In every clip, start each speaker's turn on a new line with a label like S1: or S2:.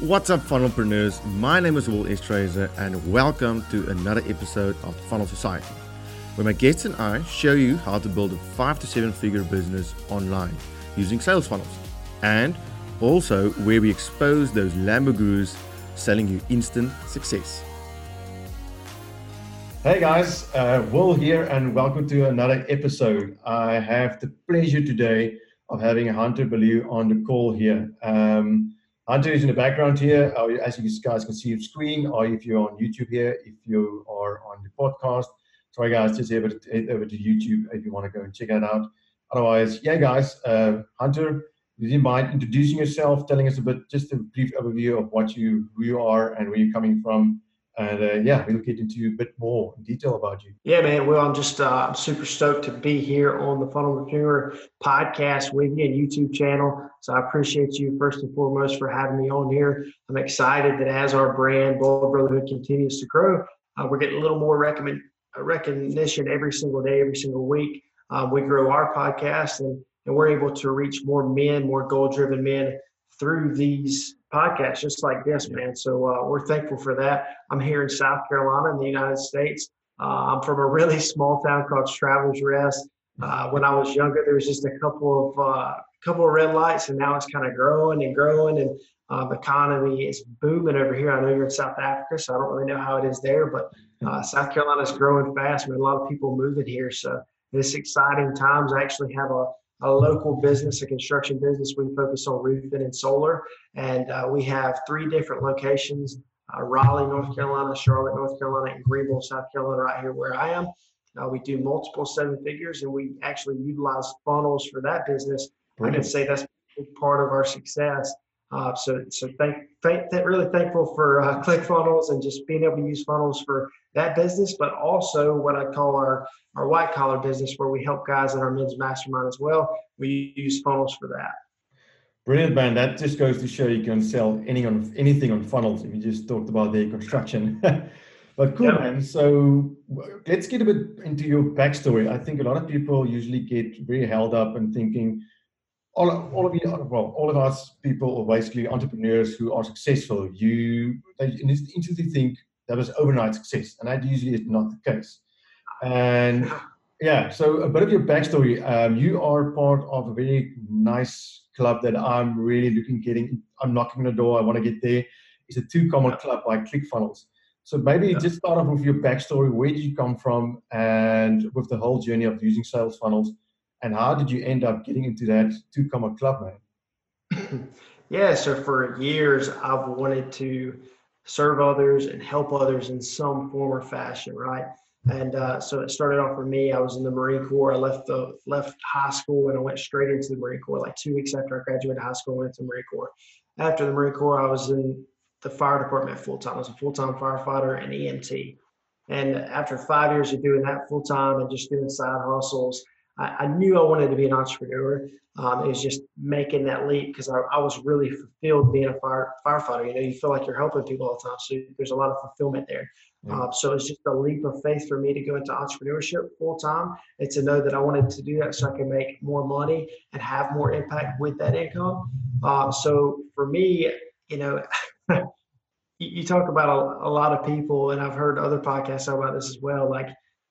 S1: What's up, funnelpreneurs? My name is Will Estrazer, and welcome to another episode of Funnel Society, where my guests and I show you how to build a five to seven figure business online using sales funnels, and also where we expose those Lamborghinis selling you instant success. Hey guys, uh, Will here, and welcome to another episode. I have the pleasure today of having Hunter Ballew on the call here. Um, Hunter is in the background here, uh, as you guys can see on screen, or if you're on YouTube here, if you are on the podcast. Sorry, guys, just over to, over to YouTube if you want to go and check that out. Otherwise, yeah, guys, uh, Hunter, would you mind introducing yourself, telling us a bit, just a brief overview of what you, who you are, and where you're coming from, and uh, yeah, we'll get into a bit more detail about you.
S2: Yeah, man. Well, I'm just uh, I'm super stoked to be here on the Funnel Funnelpreneur podcast with you and YouTube channel. So I appreciate you first and foremost for having me on here. I'm excited that as our brand Bold Brotherhood continues to grow, uh, we're getting a little more recommend, uh, recognition every single day, every single week. Um, we grow our podcast and and we're able to reach more men, more goal-driven men through these podcasts, just like this, man. So uh, we're thankful for that. I'm here in South Carolina in the United States. Uh, I'm from a really small town called Travelers Rest. Uh, when I was younger, there was just a couple of uh, couple of red lights, and now it's kind of growing and growing, and uh, the economy is booming over here. I know you're in South Africa, so I don't really know how it is there, but uh, South Carolina is growing fast. We have a lot of people moving here, so it's exciting times. I actually have a a local business, a construction business. We focus on roofing and solar, and uh, we have three different locations: uh, Raleigh, North Carolina, Charlotte, North Carolina, and Greenville, South Carolina, right here where I am. Uh, we do multiple seven figures, and we actually utilize funnels for that business. Brilliant. I can say that's a big part of our success. Uh, so, so thank, thank, really thankful for uh, ClickFunnels and just being able to use funnels for that business, but also what I call our our white collar business where we help guys in our men's mastermind as well. We use funnels for that.
S1: Brilliant, man. That just goes to show you can sell any on anything on funnels. If you just talked about the construction. but cool, man. So let's get a bit into your backstory. I think a lot of people usually get very held up and thinking, all, all of you, well, all of us people are basically entrepreneurs who are successful. You they instantly think that was overnight success, and that usually is not the case. And yeah, so a bit of your backstory. Um, you are part of a very nice club that I'm really looking getting. I'm knocking on the door. I want to get there. It's a two comma club by ClickFunnels. So maybe yeah. just start off with your backstory. Where did you come from, and with the whole journey of using sales funnels, and how did you end up getting into that two comma club,
S2: man? yeah, so for years I've wanted to serve others and help others in some form or fashion, right? And uh, so it started off for me. I was in the Marine Corps. I left the left high school and I went straight into the Marine Corps. Like two weeks after I graduated high school, I went to the Marine Corps. After the Marine Corps, I was in the fire department full time. I was a full time firefighter and EMT. And after five years of doing that full time and just doing side hustles, I, I knew I wanted to be an entrepreneur. Um, it was just making that leap because I, I, was really fulfilled being a fire, firefighter. You know, you feel like you're helping people all the time, so there's a lot of fulfillment there. Yeah. Uh, so it's just a leap of faith for me to go into entrepreneurship full time and to know that I wanted to do that so I can make more money and have more impact with that income. Uh, so for me, you know, you talk about a, a, lot of people, and I've heard other podcasts about this as well. Like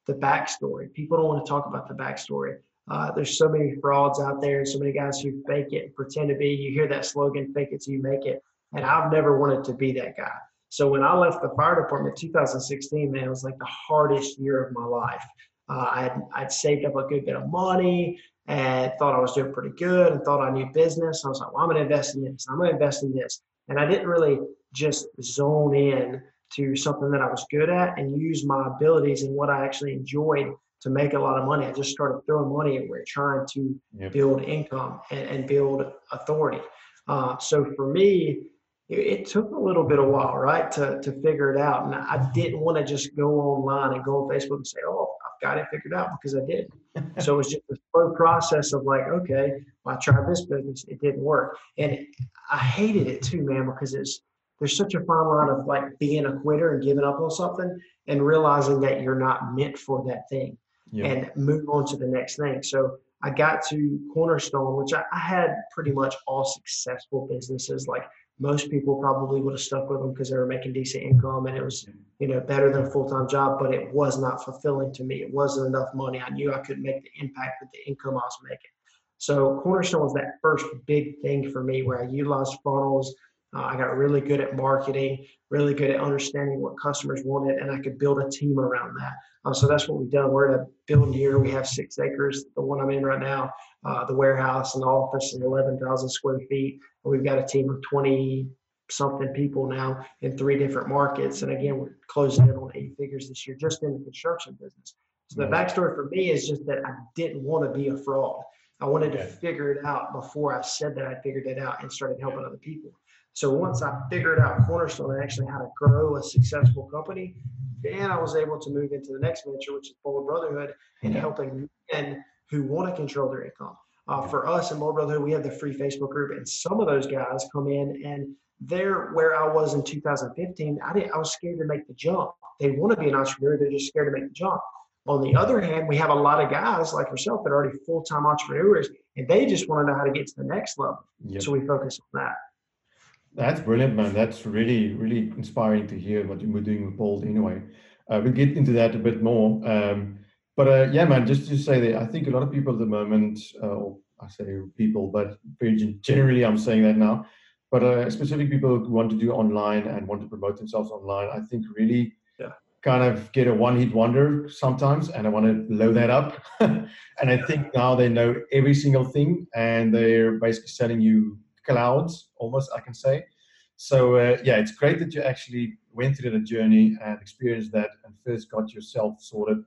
S2: the backstory. People don't want to talk about the backstory. Uh, there's so many frauds out there and so many guys who fake it and pretend to be. You hear that slogan, fake it till you make it. And I've never wanted to be that guy. So when I left the fire department 2016, man, it was like the hardest year of my life. Uh, I'd, I'd saved up a good bit of money and thought I was doing pretty good and thought I knew business. I was like, well, I'm going to invest in this. I'm going to invest in this. And I didn't really just zone in to something that I was good at and use my abilities and what I actually enjoyed to make a lot of money. I just started throwing money everywhere, trying to yep. build income and, and build authority. Uh, so for me, it, took a little bit of while, right, to, to figure it out. And I didn't want to just go online and go on Facebook and say, oh, I've got it figured out because I did. so it was just a slow process of like, okay, well, I tried this business, it didn't work. And I hated it too, man, because it's there's such a fine line of like being a quitter and giving up on something and realizing that you're not meant for that thing yeah. and move on to the next thing. So I got to Cornerstone, which I, I, had pretty much all successful businesses like most people probably would have stuck with them because they were making decent income and it was, you know, better than a full time job, but it was not fulfilling to me. It wasn't enough money. I knew I couldn't make the impact with the income I was making. So Cornerstone was that first big thing for me where I utilized funnels. Uh, I got really good at marketing, really good at understanding what customers wanted, and I could build a team around that. Uh, so that's what we've done. We're at a building here. We have six acres. The one I'm in right now, uh, the warehouse and the office is 11,000 square feet. And we've got a team of 20 something people now in three different markets. And again, we're closing in on eight figures this year just in the construction business. So the backstory for me is just that I didn't want to be a fraud. I wanted to figure it out before I said that I figured it out and started helping other people. So once I figured out Cornerstone and actually how to grow a successful company, then I was able to move into the next venture, which is Bold Brotherhood, and helping men who want to control their income. Uh, for us in Bold Brotherhood, we have the free Facebook group, and some of those guys come in and they're where I was in 2015. I didn't. I was scared to make the jump. They want to be an entrepreneur. They're just scared to make the jump. On the other hand, we have a lot of guys like yourself that are already full time entrepreneurs, and they just want to know how to get to the next level. Yep. So we focus on that.
S1: That's brilliant, man. That's really, really inspiring to hear what you were doing with Bold anyway. Uh, we'll get into that a bit more. Um, but uh, yeah, man, just to say that I think a lot of people at the moment, uh, I say people, but generally I'm saying that now, but uh, specific people who want to do online and want to promote themselves online, I think really yeah. kind of get a one hit wonder sometimes. And I want to blow that up. and I think now they know every single thing and they're basically selling you clouds almost, I can say. So uh, yeah, it's great that you actually went through the journey and experienced that and first got yourself sorted.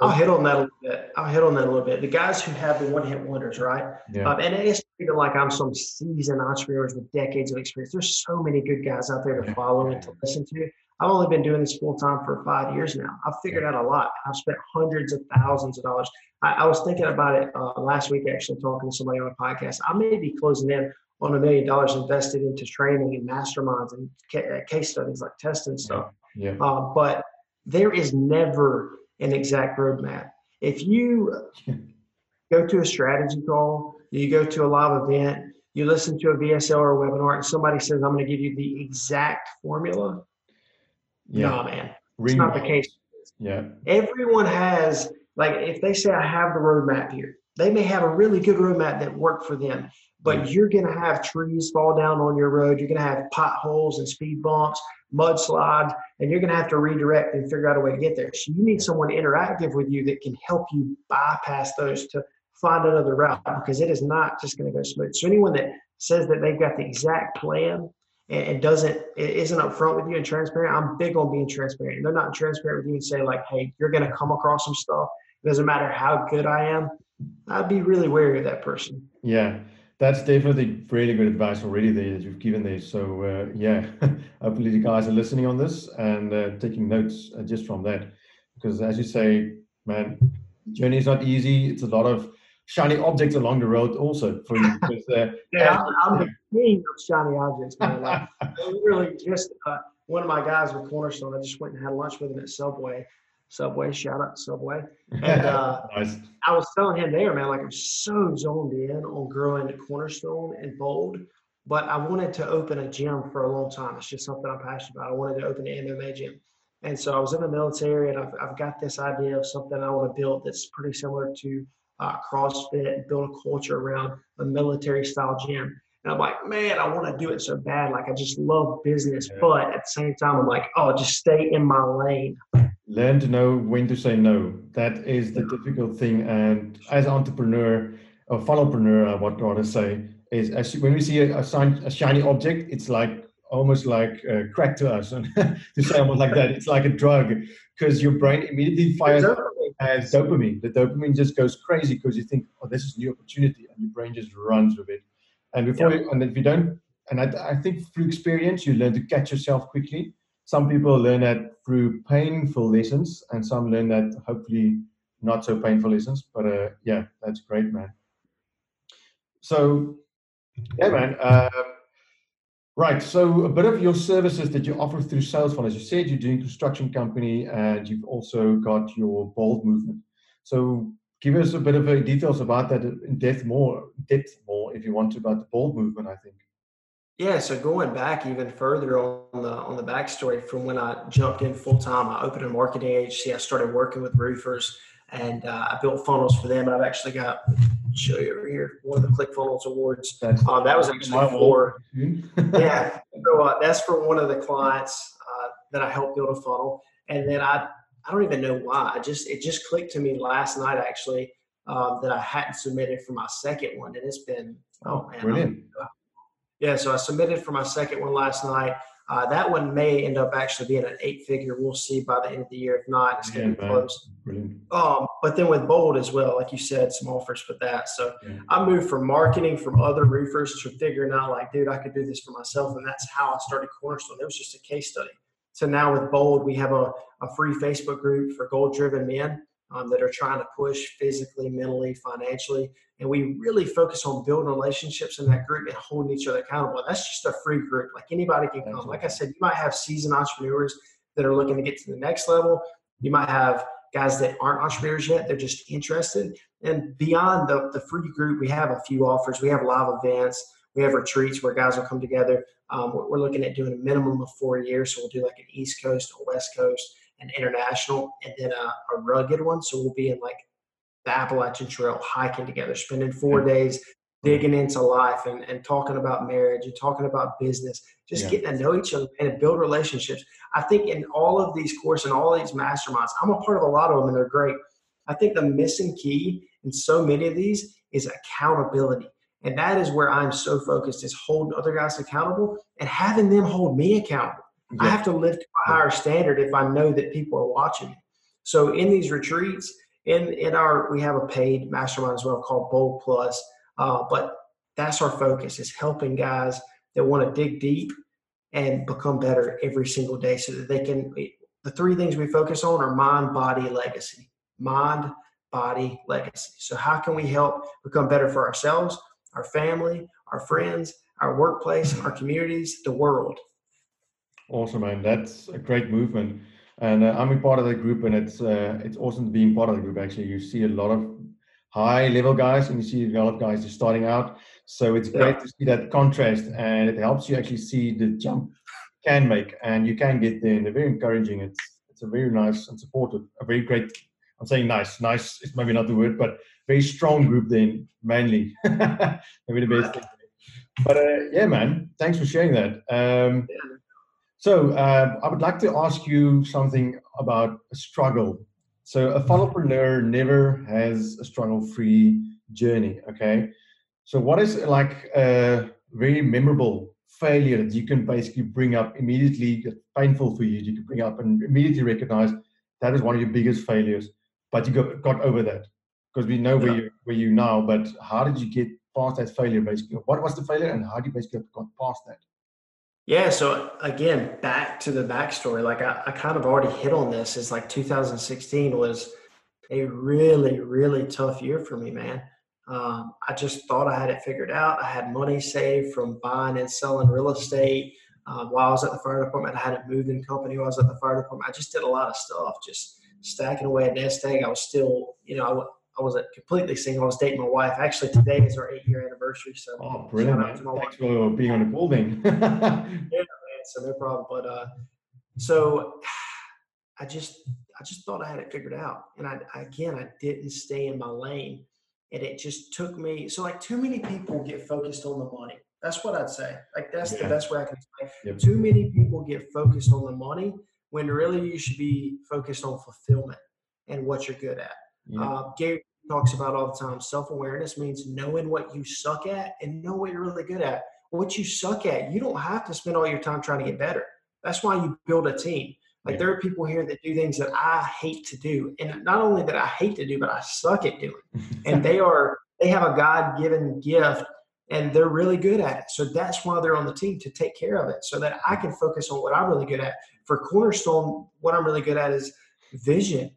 S2: I'll hit on that a little bit. I'll hit on that a little bit. The guys who have the one hit wonders, right? Yeah. Um, and it's even like I'm some seasoned entrepreneurs with decades of experience. There's so many good guys out there to follow and to listen to. I've only been doing this full time for five years now. I've figured out a lot. I've spent hundreds of thousands of dollars. I, I was thinking about it uh, last week, actually, talking to somebody on a podcast. I may be closing in on a million dollars invested into training and masterminds and ca- uh, case studies like testing stuff. Yeah. Uh, but there is never an exact roadmap. If you go to a strategy call, you go to a live event, you listen to a VSL or a webinar, and somebody says, I'm going to give you the exact formula. Yeah. Nah, man. It's not the case.
S1: Yeah.
S2: Everyone has, like, if they say, I have the roadmap here, they may have a really good roadmap that worked for them, but you're going to have trees fall down on your road. You're going to have potholes and speed bumps mudslides, and you're going to have to redirect and figure out a way to get there. So you need someone interactive with you that can help you bypass those to find another route because it is not just going to go smooth. So anyone that says that they've got the exact plan and, doesn't isn't upfront with you and transparent, I'm big on being transparent. They're not transparent with you and say like, hey, you're going to come across some stuff. It doesn't matter how good I am. I'd be really wary of that person.
S1: Yeah that's definitely really good advice already there that you've given there. So uh, yeah, hopefully the guys are listening on this and uh, taking notes uh, just from that, because as you say, man, journey is not easy. It's a lot of shiny objects along the road also for you. Because,
S2: uh, yeah, I'm, I'm the king of shiny objects, man. Like, literally just uh, one of my guys with Cornerstone. I just went and had lunch with him at Subway Subway. Shout out Subway. And uh, nice. I was telling him there, man, like I'm so zoned in on growing the Cornerstone and Bold, but I wanted to open a gym for a long time. It's just something I'm passionate about. I wanted to open an MMA gym. And so I was in the military and I've, I've got this idea of something I want to build that's pretty similar to uh, CrossFit and build a culture around a military style gym. And I'm like, man, I want to do it so bad. Like, I just love business. But at the same time, I'm like, oh, just stay in my lane
S1: learn to know when to say no. That is the difficult thing. And as entrepreneur or funnelpreneur, I would rather say, is as when we see a, a, sign, a shiny object, it's like almost like uh, crack to us. And to say almost like that, it's like a drug because your brain immediately fires as dopamine. The dopamine just goes crazy because you think, oh, this is new opportunity, and your brain just runs with it. And before, yeah. you, and if you don't, and I, I think through experience, you learn to catch yourself quickly some people learn that through painful lessons, and some learn that hopefully not so painful lessons. But uh, yeah, that's great, man. So, yeah, man. Uh, right. So, a bit of your services that you offer through Sales as you said, you're doing construction company, and you've also got your bold movement. So, give us a bit of details about that in depth more, depth more, if you want to, about the bold movement. I think.
S2: Yeah, so going back even further on the on the backstory from when I jumped in full time, I opened a marketing agency. I started working with roofers, and uh, I built funnels for them. And I've actually got show you over here one of the ClickFunnels awards. Um, that was actually for yeah. So uh, that's for one of the clients uh, that I helped build a funnel, and then I I don't even know why. I just it just clicked to me last night actually um, that I hadn't submitted for my second one, and it's been oh man. Yeah, so I submitted for my second one last night. Uh, that one may end up actually being an eight figure. We'll see by the end of the year. If not, it's going to be close. Um, but then with Bold as well, like you said, some offers for that. So yeah. I moved from marketing from other roofers to figuring out like, dude, I could do this for myself. And that's how I started Cornerstone. It was just a case study. So now with Bold, we have a, a free Facebook group for goal driven men um, that are trying to push physically, mentally, financially. And we really focus on building relationships in that group and holding each other accountable. That's just a free group. Like anybody can come. Like I said, you might have seasoned entrepreneurs that are looking to get to the next level. You might have guys that aren't entrepreneurs yet. They're just interested. And beyond the, the free group, we have a few offers. We have live events. We have retreats where guys will come together. Um, we're, we're looking at doing a minimum of four years. So we'll do like an East Coast, a West Coast, an international, and then a, a rugged one. So we'll be in like the Appalachian Trail hiking together, spending four days mm-hmm. digging into life and, and talking about marriage and talking about business, just yeah. getting to know each other and build relationships. I think in all of these courses and all these masterminds, I'm a part of a lot of them and they're great. I think the missing key in so many of these is accountability. And that is where I'm so focused is holding other guys accountable and having them hold me accountable. Yeah. I have to live to a higher standard if I know that people are watching. So in these retreats, in in our we have a paid mastermind as well called Bold Plus, uh, but that's our focus is helping guys that want to dig deep and become better every single day, so that they can. The three things we focus on are mind, body, legacy. Mind, body, legacy. So how can we help become better for ourselves, our family, our friends, our workplace, our communities, the world?
S1: Awesome, man. That's a great movement. And uh, I'm a part of that group, and it's uh, it's awesome to being part of the group. Actually, you see a lot of high level guys, and you see a lot of guys just starting out. So it's great to see that contrast, and it helps you actually see the jump can make, and you can get there. And they're very encouraging. It's it's a very nice and supportive, a very great. I'm saying nice, nice is maybe not the word, but very strong group. Then mainly, maybe the best. Thing. But uh, yeah, man, thanks for sharing that. Um, so uh, I would like to ask you something about a struggle. So a funnelpreneur never has a struggle-free journey. Okay. So what is like a very memorable failure that you can basically bring up immediately, painful for you, you can bring up and immediately recognize that is one of your biggest failures, but you got, got over that because we know yeah. where you where you now. But how did you get past that failure? Basically, what was the failure, and how did you basically got past that?
S2: Yeah. So again, back to the backstory, like I, I kind of already hit on this is like 2016 was a really, really tough year for me, man. Um, I just thought I had it figured out. I had money saved from buying and selling real estate. Uh, while I was at the fire department, I had a moving company while I was at the fire department. I just did a lot of stuff, just stacking away at nest egg. I was still, you know, I wasn't completely single. I was dating my wife. Actually, today is our eight year anniversary. So,
S1: oh, brilliant! Man. Thanks for being on the call,
S2: yeah, man. So no problem. But uh, so I just I just thought I had it figured out, and I again I didn't stay in my lane, and it just took me. So like too many people get focused on the money. That's what I'd say. Like that's yeah. the best way I can explain. Yep. Too many people get focused on the money when really you should be focused on fulfillment and what you're good at. Yeah. Uh, Gary talks about all the time. Self awareness means knowing what you suck at and know what you're really good at. What you suck at, you don't have to spend all your time trying to get better. That's why you build a team. Like yeah. there are people here that do things that I hate to do, and not only that I hate to do, but I suck at doing. and they are they have a God given gift, and they're really good at it. So that's why they're on the team to take care of it, so that I can focus on what I'm really good at. For Cornerstone, what I'm really good at is vision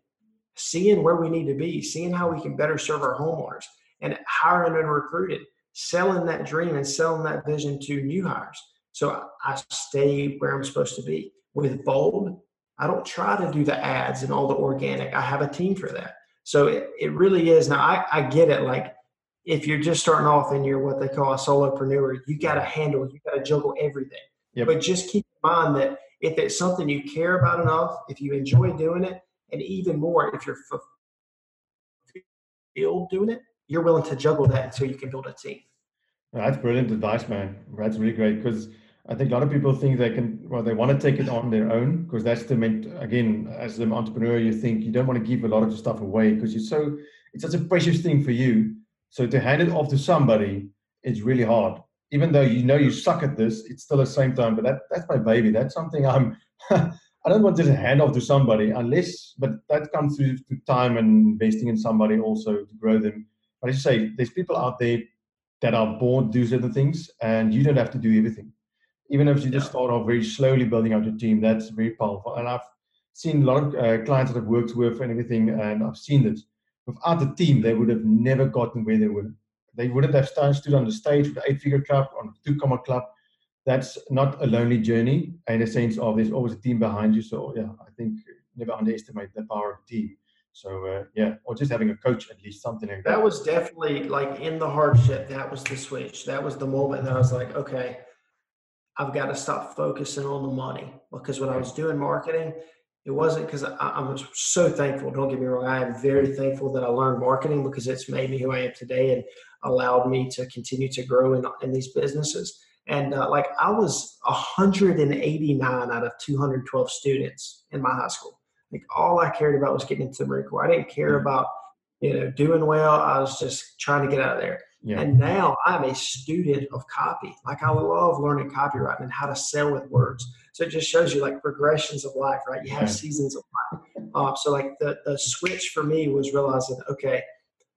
S2: seeing where we need to be, seeing how we can better serve our homeowners, and hiring and recruiting, selling that dream and selling that vision to new hires. So I stay where I'm supposed to be. With Bold, I don't try to do the ads and all the organic. I have a team for that. So it, it really is. Now I, I get it. Like if you're just starting off and you're what they call a solopreneur, you got to handle, you got to juggle everything. Yep. But just keep in mind that if it's something you care about enough, if you enjoy doing it, and even more, if you're fulfilled doing it, you're willing to juggle that until you can build a team.
S1: That's brilliant advice, man. That's really great because I think a lot of people think they can, well, they want to take it on their own because that's the main, again, as an entrepreneur, you think you don't want to give a lot of the stuff away because you're so, it's such a precious thing for you. So to hand it off to somebody is really hard. Even though you know you suck at this, it's still the same time, but that, that's my baby. That's something I'm, I don't want to just hand off to somebody unless, but that comes through to time and investing in somebody also to grow them. But as you say, there's people out there that are born to do certain things and you don't have to do everything even if you just start off very slowly building out your team, that's very powerful. And I've seen a lot of uh, clients that I've worked with and everything, and I've seen this. Without the team, they would have never gotten where they were. They wouldn't have stood on the stage with the eight figure club, on the two comma club. That's not a lonely journey in a sense of there's always a team behind you. So, yeah, I think never underestimate the power of team. So uh, yeah, or just having a coach at least something like that.
S2: That was definitely like in the hardship. That was the switch. That was the moment that I was like, okay, I've got to stop focusing on the money because when I was doing marketing, it wasn't because I'm so thankful. Don't get me wrong. I am very thankful that I learned marketing because it's made me who I am today and allowed me to continue to grow in, in these businesses. And uh, like I was 189 out of 212 students in my high school. Like all I cared about was getting into the Marine Corps. I didn't care about you know doing well. I was just trying to get out of there. Yeah. And now I'm a student of copy. Like I love learning copywriting and how to sell with words. So it just shows you like progressions of life, right? You have yeah. seasons of life. Uh, so like the, the switch for me was realizing, okay,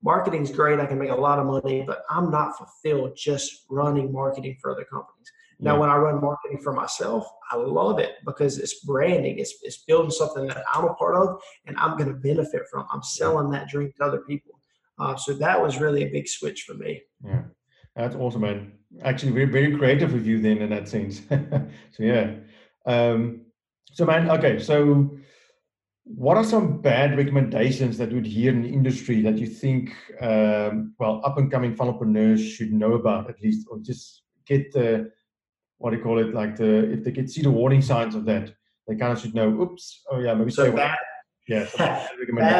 S2: marketing's great. I can make a lot of money, but I'm not fulfilled just running marketing for other companies. Now, when I run marketing for myself, I love it because it's branding. It's, it's building something that I'm a part of and I'm going to benefit from. I'm selling that dream to other people. Uh, so that was really a big switch for me.
S1: Yeah, that's awesome, man. Actually, very very creative of you then in that sense. so yeah. Um, so man, okay. So what are some bad recommendations that would hear in the industry that you think, um, well, up and coming funnelpreneurs should know about at least, or just get the what do you call it, like the if they can see the warning signs of that, they kind of should know. Oops, oh yeah, maybe
S2: so bad.
S1: Yeah,
S2: bad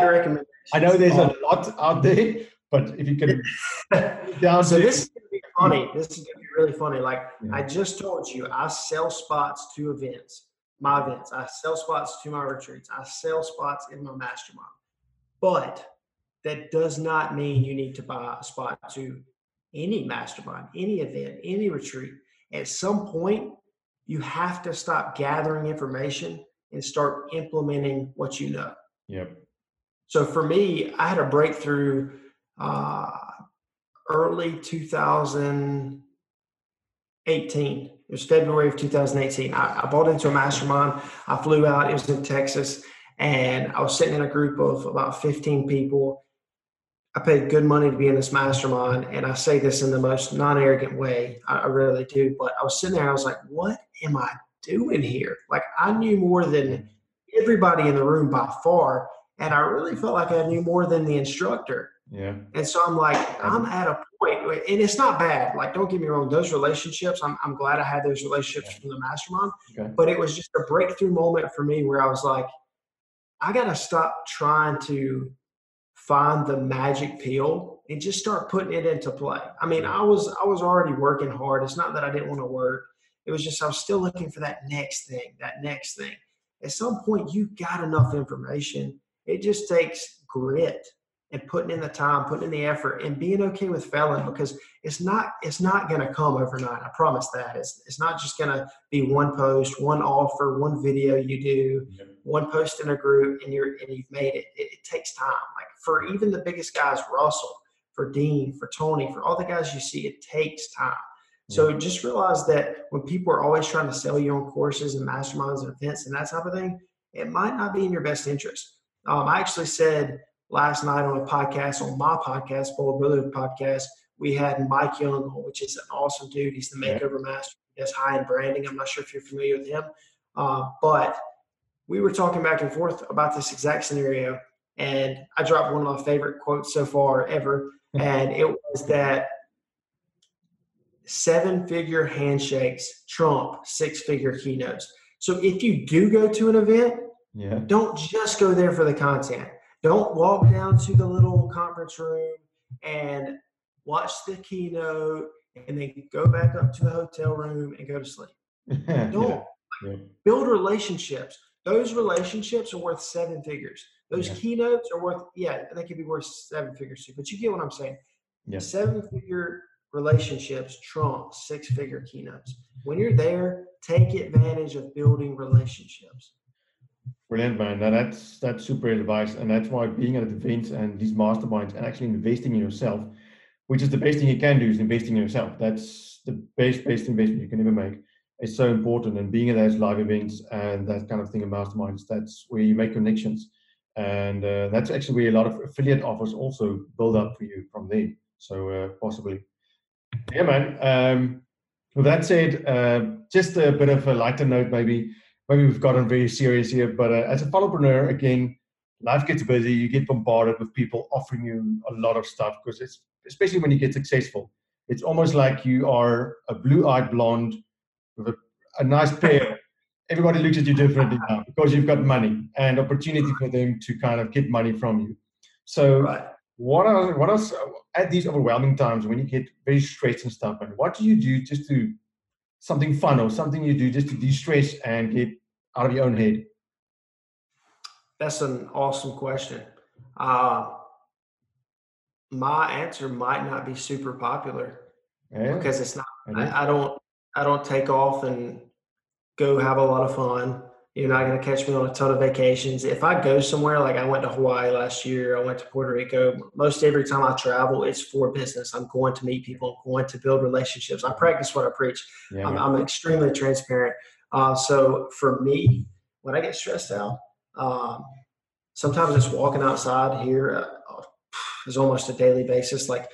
S2: recommendation.
S1: I know there's a lot out there, but if you can
S2: down so this is gonna be funny. This is gonna be really funny. Like yeah. I just told you, I sell spots to events, my events. I sell spots to my retreats. I sell spots in my mastermind. But that does not mean you need to buy a spot to any mastermind, any event, any retreat. At some point, you have to stop gathering information and start implementing what you know.
S1: Yep.
S2: So for me, I had a breakthrough uh, early 2018. It was February of 2018. I, I bought into a mastermind. I flew out. It was in Texas, and I was sitting in a group of about 15 people. I paid good money to be in this mastermind, and I say this in the most non-arrogant way. I, I really do. But I was sitting there. I was like, "What am I doing here?" Like I knew more than everybody in the room by far and I really felt like I knew more than the instructor.
S1: Yeah.
S2: And so I'm like, I'm at a point, and it's not bad. Like, don't get me wrong, those relationships, I'm, I'm glad I had those relationships from the mastermind. Okay. But it was just a breakthrough moment for me where I was like, I got to stop trying to find the magic pill and just start putting it into play. I mean, I was I was already working hard. It's not that I didn't want to work. It was just I was still looking for that next thing, that next thing. At some point, you got enough information it just takes grit and putting in the time, putting in the effort, and being okay with failing because it's not it's not going to come overnight. I promise that. It's it's not just going to be one post, one offer, one video you do, one post in a group, and you're and you've made it. it. It takes time. Like for even the biggest guys, Russell, for Dean, for Tony, for all the guys you see, it takes time. So just realize that when people are always trying to sell you on courses and masterminds and events and that type of thing, it might not be in your best interest um, I actually said last night on a podcast, on my podcast, Bold Brotherhood podcast, we had Mike Young, which is an awesome dude. He's the makeover master. He does high end branding. I'm not sure if you're familiar with him, uh, but we were talking back and forth about this exact scenario. And I dropped one of my favorite quotes so far ever. and it was that seven figure handshakes trump six figure keynotes. So if you do go to an event,
S1: yeah.
S2: don't just go there for the content. Don't walk down to the little conference room and watch the keynote and then go back up to the hotel room and go to sleep. Don't. Yeah. Build relationships. Those relationships are worth seven figures. Those yeah. keynotes are worth, yeah, they could be worth seven figures too, but you get what I'm saying. Yeah. Seven figure relationships trump six figure keynotes. When you're there, take advantage of building relationships.
S1: Brilliant, man. Now that's that's super advice, and that's why being at events and these masterminds and actually investing in yourself, which is the best thing you can do, is investing in yourself. That's the best best investment you can ever make. It's so important, and being at those live events and that kind of thing in masterminds, that's where you make connections, and uh, that's actually where a lot of affiliate offers also build up for you from there. So uh, possibly, yeah, man. Um, with that said, uh, just a bit of a lighter note, maybe maybe we've gotten very serious here, but uh, as a funnelpreneur, again, life gets busy. You get bombarded with people offering you a lot of stuff because it's especially when you get successful. It's almost like you are a blue-eyed blonde with a, a nice pair. Everybody looks at you differently now because you've got money and opportunity for them to kind of get money from you. So, right. what are what are at these overwhelming times when you get very stressed and stuff? And what do you do just to something fun or something you do just to de-stress and get out of your own head?
S2: That's an awesome question. Uh, my answer might not be super popular yeah. because it's not. I, I, don't. I don't take off and go have a lot of fun. You're not going to catch me on a ton of vacations. If I go somewhere, like I went to Hawaii last year, I went to Puerto Rico. Most every time I travel, it's for business. I'm going to meet people. I'm going to build relationships. I practice what I preach. Yeah. I'm, I'm extremely transparent. Uh, so for me, when I get stressed out, um, sometimes it's walking outside here. Uh, it's almost a daily basis. Like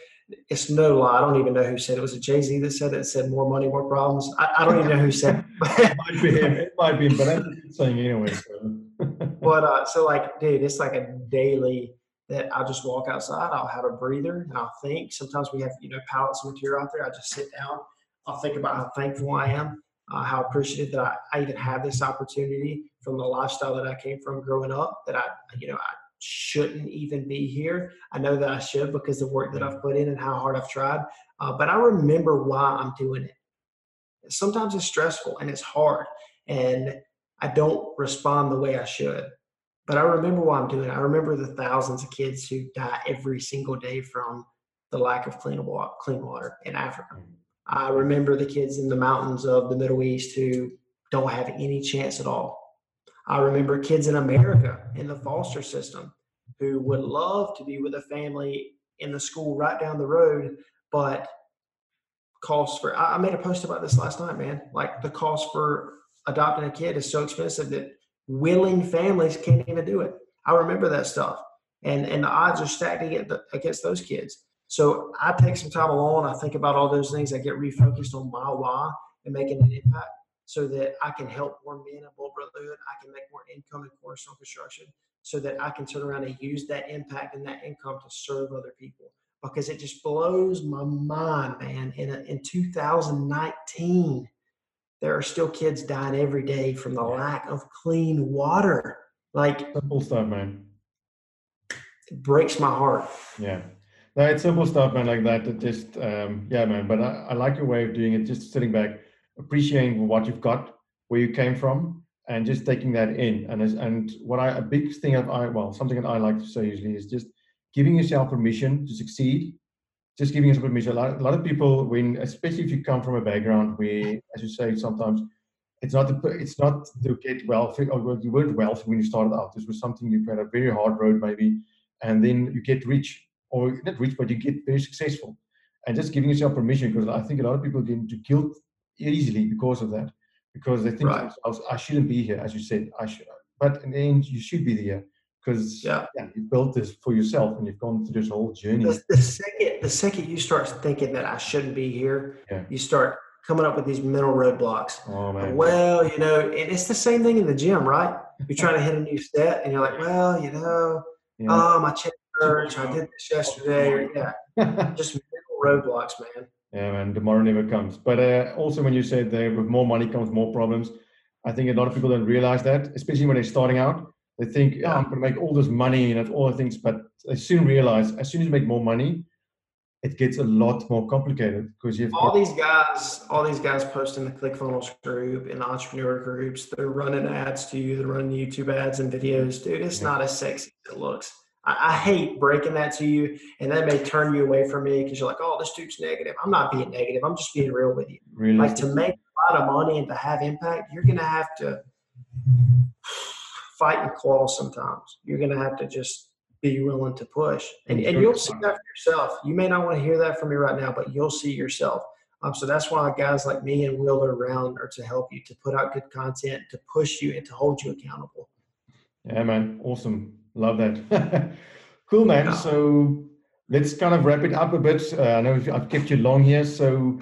S2: it's no lie. I don't even know who said it. Was it Jay Z that said it? it? Said more money, more problems. I, I don't even know who said
S1: it. might be him. It might be him, but that's a good saying anyway. So.
S2: but uh, so like, dude, it's like a daily that I just walk outside. I'll have a breather and I'll think. Sometimes we have you know pallets of material out there. I just sit down. I'll think about how thankful I am uh, how appreciative that I, I, even have this opportunity from the lifestyle that I came from growing up. That I, you know, I shouldn't even be here. I know that I should because the work that I've put in and how hard I've tried. Uh, but I remember why I'm doing it. Sometimes it's stressful and it's hard, and I don't respond the way I should. But I remember why I'm doing it. I remember the thousands of kids who die every single day from the lack of clean water, clean water in Africa. I remember the kids in the mountains of the Middle East who don't have any chance at all. I remember kids in America in the foster system who would love to be with a family in the school right down the road, but cost for I made a post about this last night, man. Like the cost for adopting a kid is so expensive that willing families can't even do it. I remember that stuff. And and the odds are stacked against those kids. So I take some time alone. I think about all those things. I get refocused on my why and making an impact so that I can help more men in Bold Brotherhood. I can make more income in cornerstone construction so that I can turn around and use that impact and that income to serve other people. Because it just blows my mind, man. In, a, in 2019, there are still kids dying every day from the lack of clean water. Like
S1: simple stuff, man.
S2: It breaks my heart.
S1: Yeah. No, it's simple stuff, man, like that. It just, um, yeah, man. But I, I like your way of doing it. Just sitting back, appreciating what you've got, where you came from, and just taking that in. And as, and what I a big thing that I well, something that I like to say usually is just giving yourself permission to succeed. Just giving yourself permission. A lot, a lot of people, when especially if you come from a background where, as you say, sometimes it's not to, it's not to get wealthy or you weren't wealthy when you started out. This was something you had a very hard road maybe, and then you get rich or not rich, but you get very successful. And just giving yourself permission, because I think a lot of people get into guilt easily because of that, because they think right. I shouldn't be here, as you said, I should. But in the end, you should be there because yeah. yeah. you built this for yourself and you've gone through this whole journey.
S2: The, the second, the second you start thinking that I shouldn't be here, yeah. you start coming up with these mental roadblocks. Oh, man. Well, you know, and it's the same thing in the gym, right? You're trying to hit a new set, and you're like, well, you know, yeah. oh, my chest research. I did this yesterday. Yeah, just mental roadblocks, man.
S1: Yeah, man, tomorrow never comes. But uh, also, when you said that with more money comes more problems, I think a lot of people don't realize that, especially when they're starting out. They think, yeah, I'm going to make all this money and all the things, but they soon realize as soon as you make more money, it gets a lot more complicated because you've
S2: all these guys, all these guys post in the ClickFunnels group in the entrepreneur groups. They're running ads to you. They're running YouTube ads and videos, mm-hmm. dude. It's yeah. not as sexy as it looks. I, I, hate breaking that to you, and that may turn you away from me because you're like, "Oh, this dude's negative." I'm not being negative. I'm just being real with you. Really? Like to make a lot of money and to have impact, you're gonna have to fight and claw sometimes. You're gonna have to just be willing to push. And, and you'll see that for yourself. You may not want to hear that from me right now, but you'll see yourself. Um, so that's why guys like me and Will are around are to help you, to put out good content, to push you, and to hold you accountable.
S1: Yeah, man. Awesome. Love that. cool, man. Yeah. So let's kind of wrap it up a bit. Uh, I know I've kept you long here. So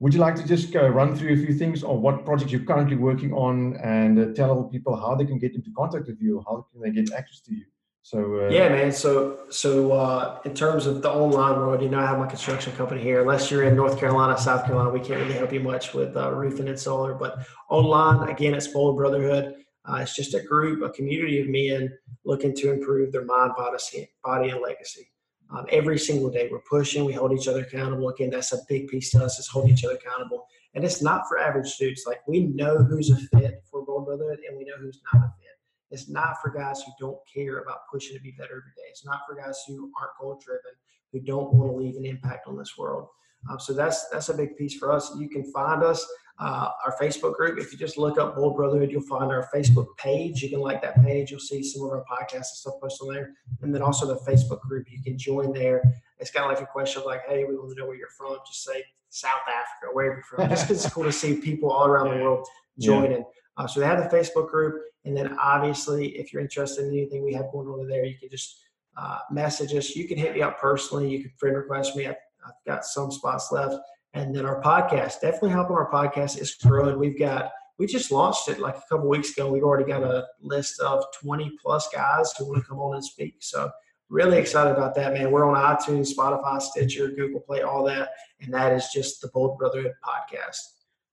S1: would you like to just go run through a few things on what projects you're currently working on and uh, tell people how they can get into contact with you? How can they get access to you? So
S2: uh, yeah, man. So so uh, in terms of the online world, you know, I have my construction company here. Unless you're in North Carolina, South Carolina, we can't really help you much with uh, roofing and solar. But online, again, it's Bold Brotherhood. Uh, it's just a group, a community of men looking to improve their mind, body, body and legacy. Um, every single day, we're pushing. We hold each other accountable. Again, that's a big piece to us is holding each other accountable. And it's not for average dudes. Like we know who's a fit for Bold Brotherhood, and we know who's not a fit it's not for guys who don't care about pushing to be better every day. It's not for guys who aren't goal driven, who don't want to leave an impact on this world. Um, so that's that's a big piece for us. You can find us uh, our Facebook group. If you just look up Bold Brotherhood, you'll find our Facebook page. You can like that page. You'll see some of our podcasts and stuff posted on there. And then also the Facebook group. You can join there. It's kind of like a question of like, hey, we want to know where you're from. Just say South Africa, wherever you're from. Just because it's cool to see people all around the world joining. Yeah. Uh, so they have the Facebook group. And then obviously, if you're interested in anything we have going on there, you can just uh, message us. You can hit me up personally. You can friend request me. I've, I've got some spots left. And then our podcast, definitely helping our podcast is growing. We've got, we just launched it like a couple weeks ago. We've already got a list of 20 plus guys who want to come on and speak. So really excited about that, man. We're on iTunes, Spotify, Stitcher, Google Play, all that. And that is just the Bold Brotherhood podcast.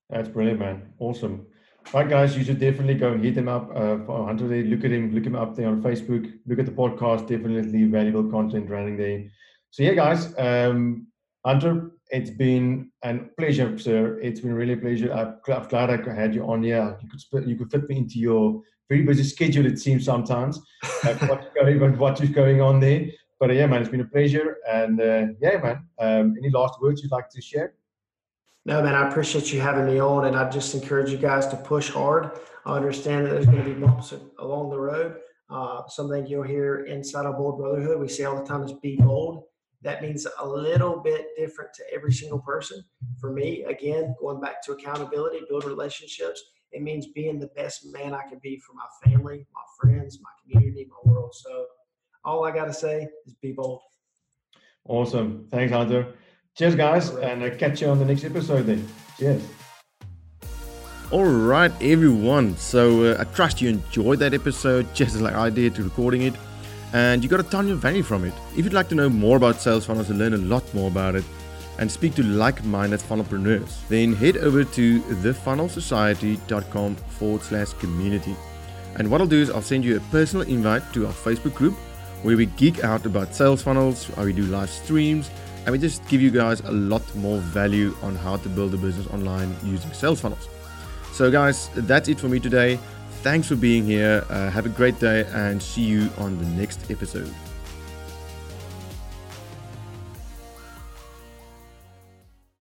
S1: That's brilliant, man. Awesome. Right, guys, you should definitely go and hit him up uh, for Hunter. There. Look at him, look him up there on Facebook. Look at the podcast. Definitely valuable content running there. So yeah, guys, um, Hunter, it's been a pleasure, sir. It's been really a pleasure. I'm, I'm glad I had you on here. You could split, you could fit me into your very busy schedule. It seems sometimes uh, what's going what is going on there. But uh, yeah, man, it's been a pleasure. And uh, yeah, man, um, any last words you'd like to share?
S2: No, man, I appreciate you having me on, and I just encourage you guys to push hard. I understand that there's going to be bumps along the road. Uh, something you'll hear inside of Bold Brotherhood, we say all the time is be bold. That means a little bit different to every single person. For me, again, going back to accountability, build relationships, it means being the best man I can be for my family, my friends, my community, my world. So all I got to say is be bold.
S1: Awesome. Thanks, Hunter. Cheers, guys, and I'll catch you on the next episode then. Cheers.
S3: All right, everyone. So uh, I trust you enjoyed that episode just like I did to recording it, and you got a ton of value from it. If you'd like to know more about sales funnels and learn a lot more about it, and speak to like-minded funnelpreneurs, then head over to thefunnelsociety.com forward slash community. And what I'll do is I'll send you a personal invite to our Facebook group where we geek out about sales funnels, how we do live streams, and we just give you guys a lot more value on how to build a business online using sales funnels. So, guys, that's it for me today. Thanks for being here. Uh, have a great day and see you on the next episode.